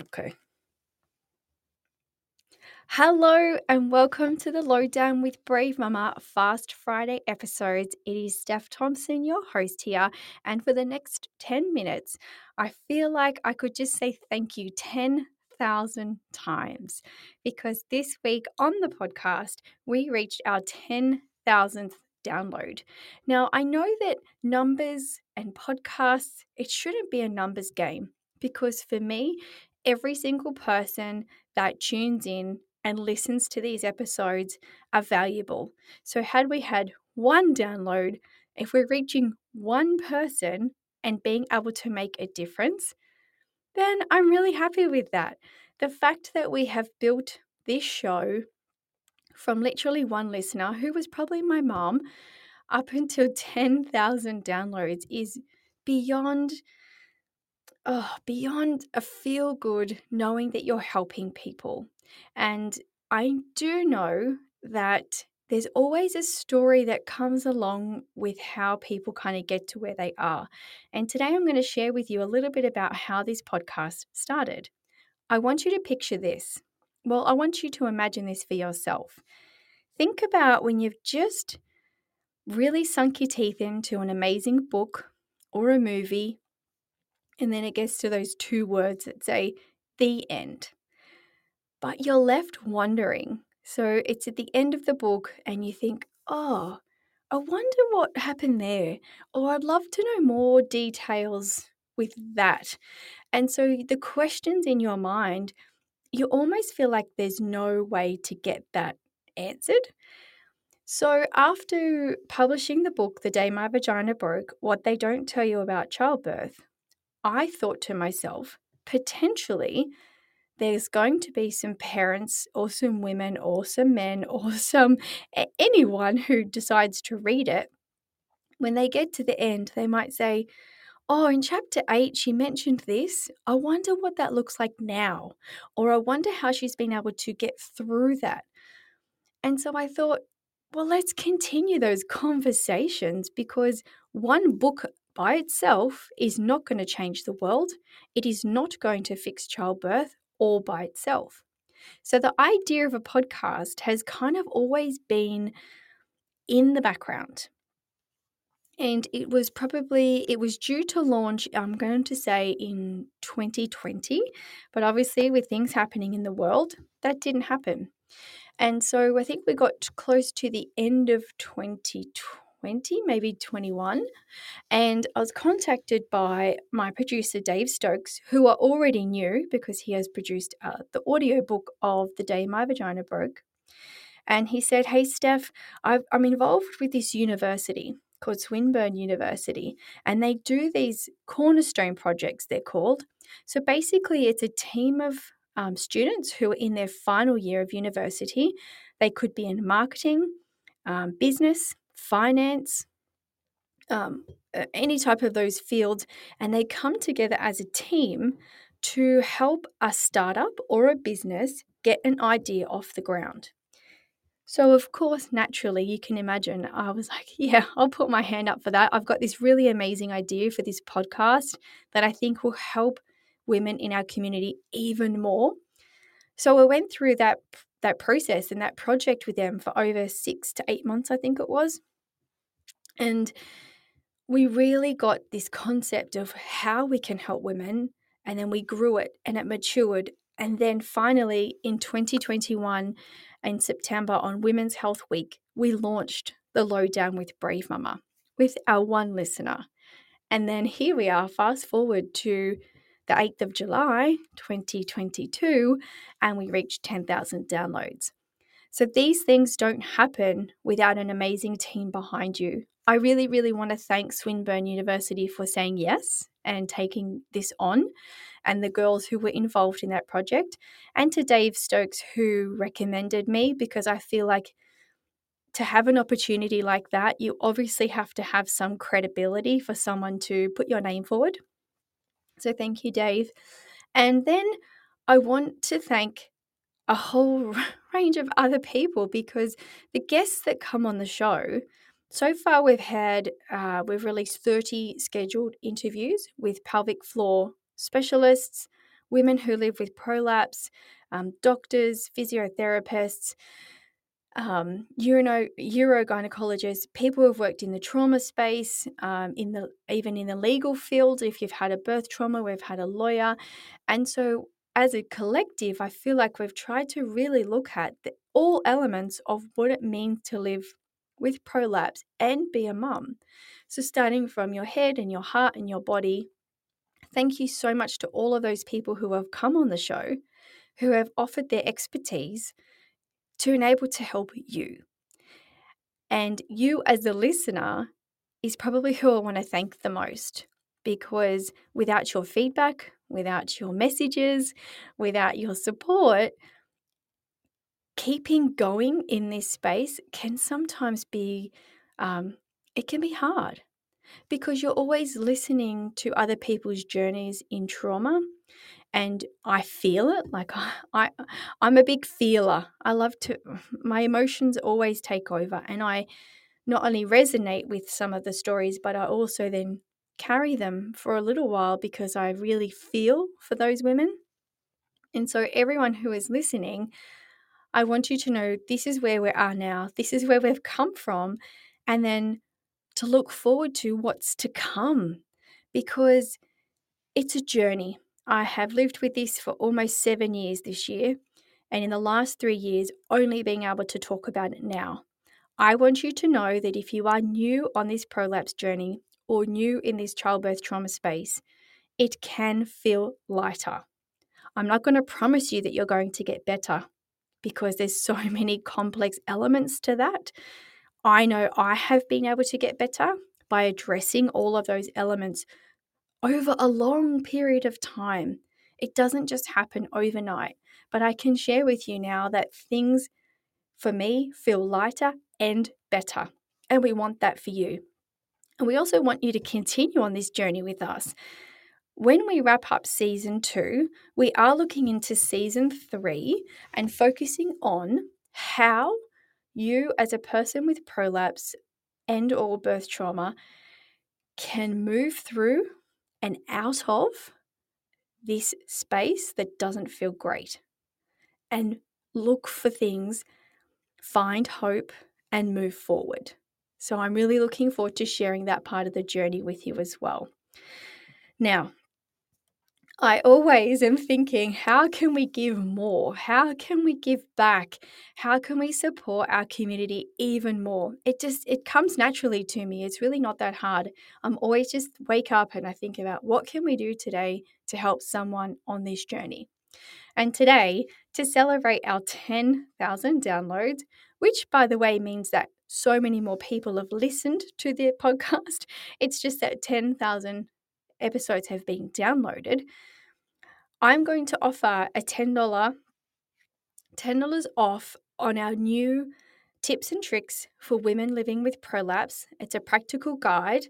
Okay. Hello and welcome to the Lowdown with Brave Mumma Fast Friday episodes. It is Steph Thompson, your host here. And for the next 10 minutes, I feel like I could just say thank you 10,000 times because this week on the podcast, we reached our 10,000th download. Now, I know that numbers and podcasts, it shouldn't be a numbers game because for me, every single person that tunes in and listens to these episodes are valuable. So, had we had one download, if we're reaching one person and being able to make a difference, then I'm really happy with that. The fact that we have built this show from literally one listener who was probably my mom up until 10,000 downloads is beyond oh, beyond a feel good knowing that you're helping people. And I do know that there's always a story that comes along with how people kind of get to where they are. And today I'm going to share with you a little bit about how this podcast started. I want you to picture this. Well, I want you to imagine this for yourself. Think about when you've just really sunk your teeth into an amazing book or a movie and then it gets to those two words that say the end. But you're left wondering. So it's at the end of the book, and you think, oh, I wonder what happened there. Or I'd love to know more details with that. And so the questions in your mind, you almost feel like there's no way to get that answered. So, after publishing the book, The Day My Vagina Broke What They Don't Tell You About Childbirth, I thought to myself, potentially there's going to be some parents or some women or some men or some anyone who decides to read it. When they get to the end, they might say, Oh, in chapter eight, she mentioned this. I wonder what that looks like now. Or I wonder how she's been able to get through that. And so I thought, well, let's continue those conversations because one book by itself is not going to change the world. It is not going to fix childbirth all by itself. So the idea of a podcast has kind of always been in the background. And it was probably it was due to launch I'm going to say in 2020, but obviously with things happening in the world, that didn't happen. And so I think we got close to the end of 2020 20, maybe 21. And I was contacted by my producer, Dave Stokes, who I already knew because he has produced uh, the audiobook of The Day My Vagina Broke. And he said, Hey, Steph, i am involved with this university called Swinburne University, and they do these cornerstone projects, they're called. So basically, it's a team of um, students who are in their final year of university. They could be in marketing, um, business, finance, um, any type of those fields, and they come together as a team to help a startup or a business get an idea off the ground. So, of course, naturally, you can imagine, I was like, yeah, I'll put my hand up for that. I've got this really amazing idea for this podcast that I think will help women in our community even more. So, I went through that that process and that project with them for over six to eight months, I think it was. And we really got this concept of how we can help women. And then we grew it and it matured. And then finally, in 2021, in September on Women's Health Week, we launched the Lowdown with Brave Mumma with our one listener. And then here we are, fast forward to the 8th of July, 2022, and we reached 10,000 downloads. So these things don't happen without an amazing team behind you. I really, really want to thank Swinburne University for saying yes and taking this on, and the girls who were involved in that project, and to Dave Stokes, who recommended me because I feel like to have an opportunity like that, you obviously have to have some credibility for someone to put your name forward. So thank you, Dave. And then I want to thank a whole range of other people because the guests that come on the show, so far we've had, uh, we've released 30 scheduled interviews with pelvic floor specialists, women who live with prolapse, um, doctors, physiotherapists, um, uro, urogynecologists, people who've worked in the trauma space, um, in the even in the legal field. If you've had a birth trauma, we've had a lawyer, and so as a collective, I feel like we've tried to really look at the, all elements of what it means to live with prolapse and be a mum. So starting from your head and your heart and your body. Thank you so much to all of those people who have come on the show, who have offered their expertise to enable to help you. And you, as the listener, is probably who I want to thank the most because without your feedback, without your messages, without your support, keeping going in this space can sometimes be um, it can be hard because you're always listening to other people's journeys in trauma and I feel it. Like I, I'm a big feeler. I love to. My emotions always take over, and I not only resonate with some of the stories, but I also then carry them for a little while because I really feel for those women. And so, everyone who is listening, I want you to know this is where we are now. This is where we've come from, and then to look forward to what's to come because it's a journey. I have lived with this for almost seven years this year, and in the last three years, only being able to talk about it now. I want you to know that if you are new on this prolapse journey or new in this childbirth trauma space, it can feel lighter. I'm not going to promise you that you're going to get better because there's so many complex elements to that. I know I have been able to get better by addressing all of those elements over a long period of time. It doesn't just happen overnight, but I can share with you now that things for me feel lighter and better. And we want that for you. And we also want you to continue on this journey with us. When we wrap up season two, we are looking into season three and focusing on how you as a person with prolapse and or birth trauma can move through and out of this space that doesn't feel great and look for things, find hope, and move forward. So, I'm really looking forward to sharing that part of the journey with you as well. Now, I always am thinking, how can we give more? How can we give back? How can we support our community even more? It just it comes naturally to me. It's really not that hard. I'm always just wake up and I think about what can we do today to help someone on this journey. And today, to celebrate our 10,000 downloads, which by the way means that so many more people have listened to the podcast. It's just that 10,000 episodes have been downloaded. I'm going to offer a $10 $10 off on our new tips and tricks for women living with prolapse. It's a practical guide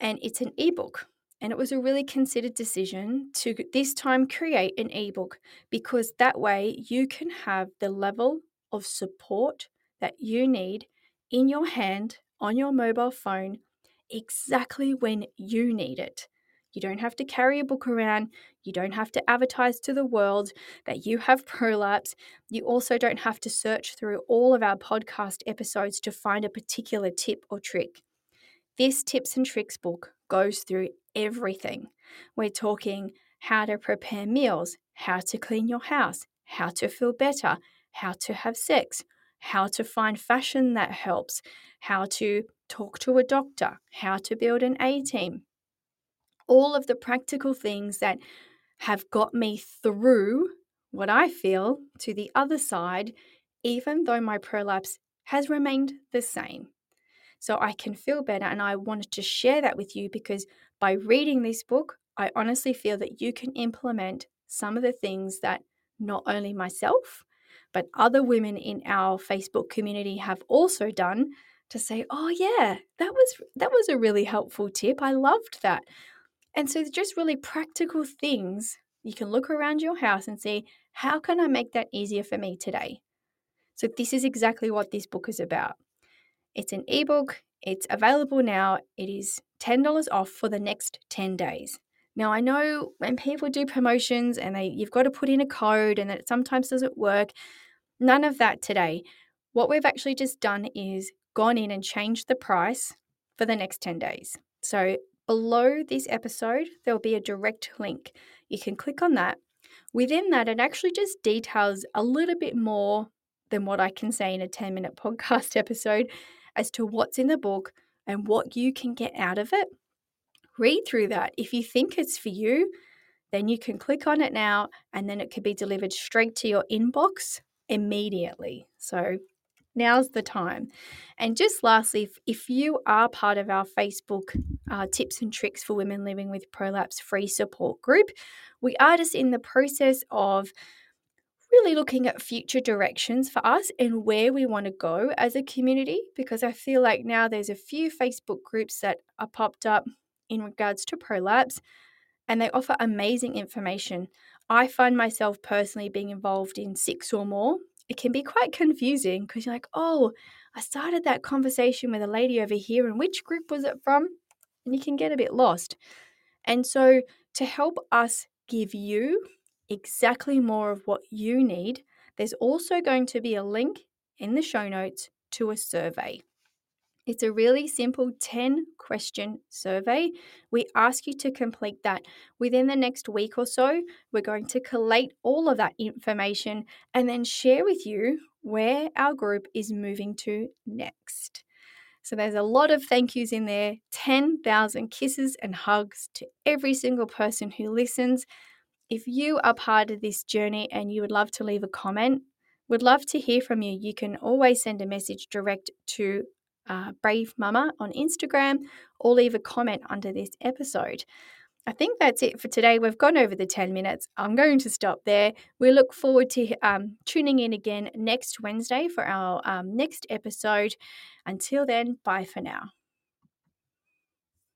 and it's an ebook. And it was a really considered decision to this time create an ebook because that way you can have the level of support that you need in your hand on your mobile phone exactly when you need it. You don't have to carry a book around. You don't have to advertise to the world that you have prolapse. You also don't have to search through all of our podcast episodes to find a particular tip or trick. This tips and tricks book goes through everything. We're talking how to prepare meals, how to clean your house, how to feel better, how to have sex, how to find fashion that helps, how to talk to a doctor, how to build an A team, all of the practical things that have got me through what I feel to the other side, even though my prolapse has remained the same. So I can feel better. And I wanted to share that with you because by reading this book, I honestly feel that you can implement some of the things that not only myself, but other women in our Facebook community have also done to say, "Oh yeah, that was that was a really helpful tip. I loved that." And so, just really practical things you can look around your house and see how can I make that easier for me today? So, this is exactly what this book is about. It's an ebook, it's available now. It is $10 off for the next 10 days. Now, I know when people do promotions and they you've got to put in a code and that it sometimes doesn't work, none of that today. What we've actually just done is gone in and changed the price for the next 10 days. So, below this episode, there'll be a direct link. You can click on that. Within that, it actually just details a little bit more than what I can say in a 10 minute podcast episode as to what's in the book and what you can get out of it. Read through that. If you think it's for you, then you can click on it now and then it could be delivered straight to your inbox immediately. So now's the time. And just lastly, if, if you are part of our Facebook uh, tips and tricks for women living with prolapse free support group, we are just in the process of really looking at future directions for us and where we want to go as a community because I feel like now there's a few Facebook groups that are popped up in regards to prolapse and they offer amazing information. I find myself personally being involved in six or more. It can be quite confusing because you're like, oh, I started that conversation with a lady over here, and which group was it from? And you can get a bit lost. And so, to help us give you exactly more of what you need, there's also going to be a link in the show notes to a survey. It's a really simple 10 question survey. We ask you to complete that within the next week or so. We're going to collate all of that information and then share with you where our group is moving to next. So there's a lot of thank yous in there 10,000 kisses and hugs to every single person who listens. If you are part of this journey and you would love to leave a comment, would love to hear from you. You can always send a message direct to uh, Brave Mumma on Instagram or leave a comment under this episode. I think that's it for today. We've gone over the 10 minutes. I'm going to stop there. We look forward to um, tuning in again next Wednesday for our um, next episode. Until then, bye for now.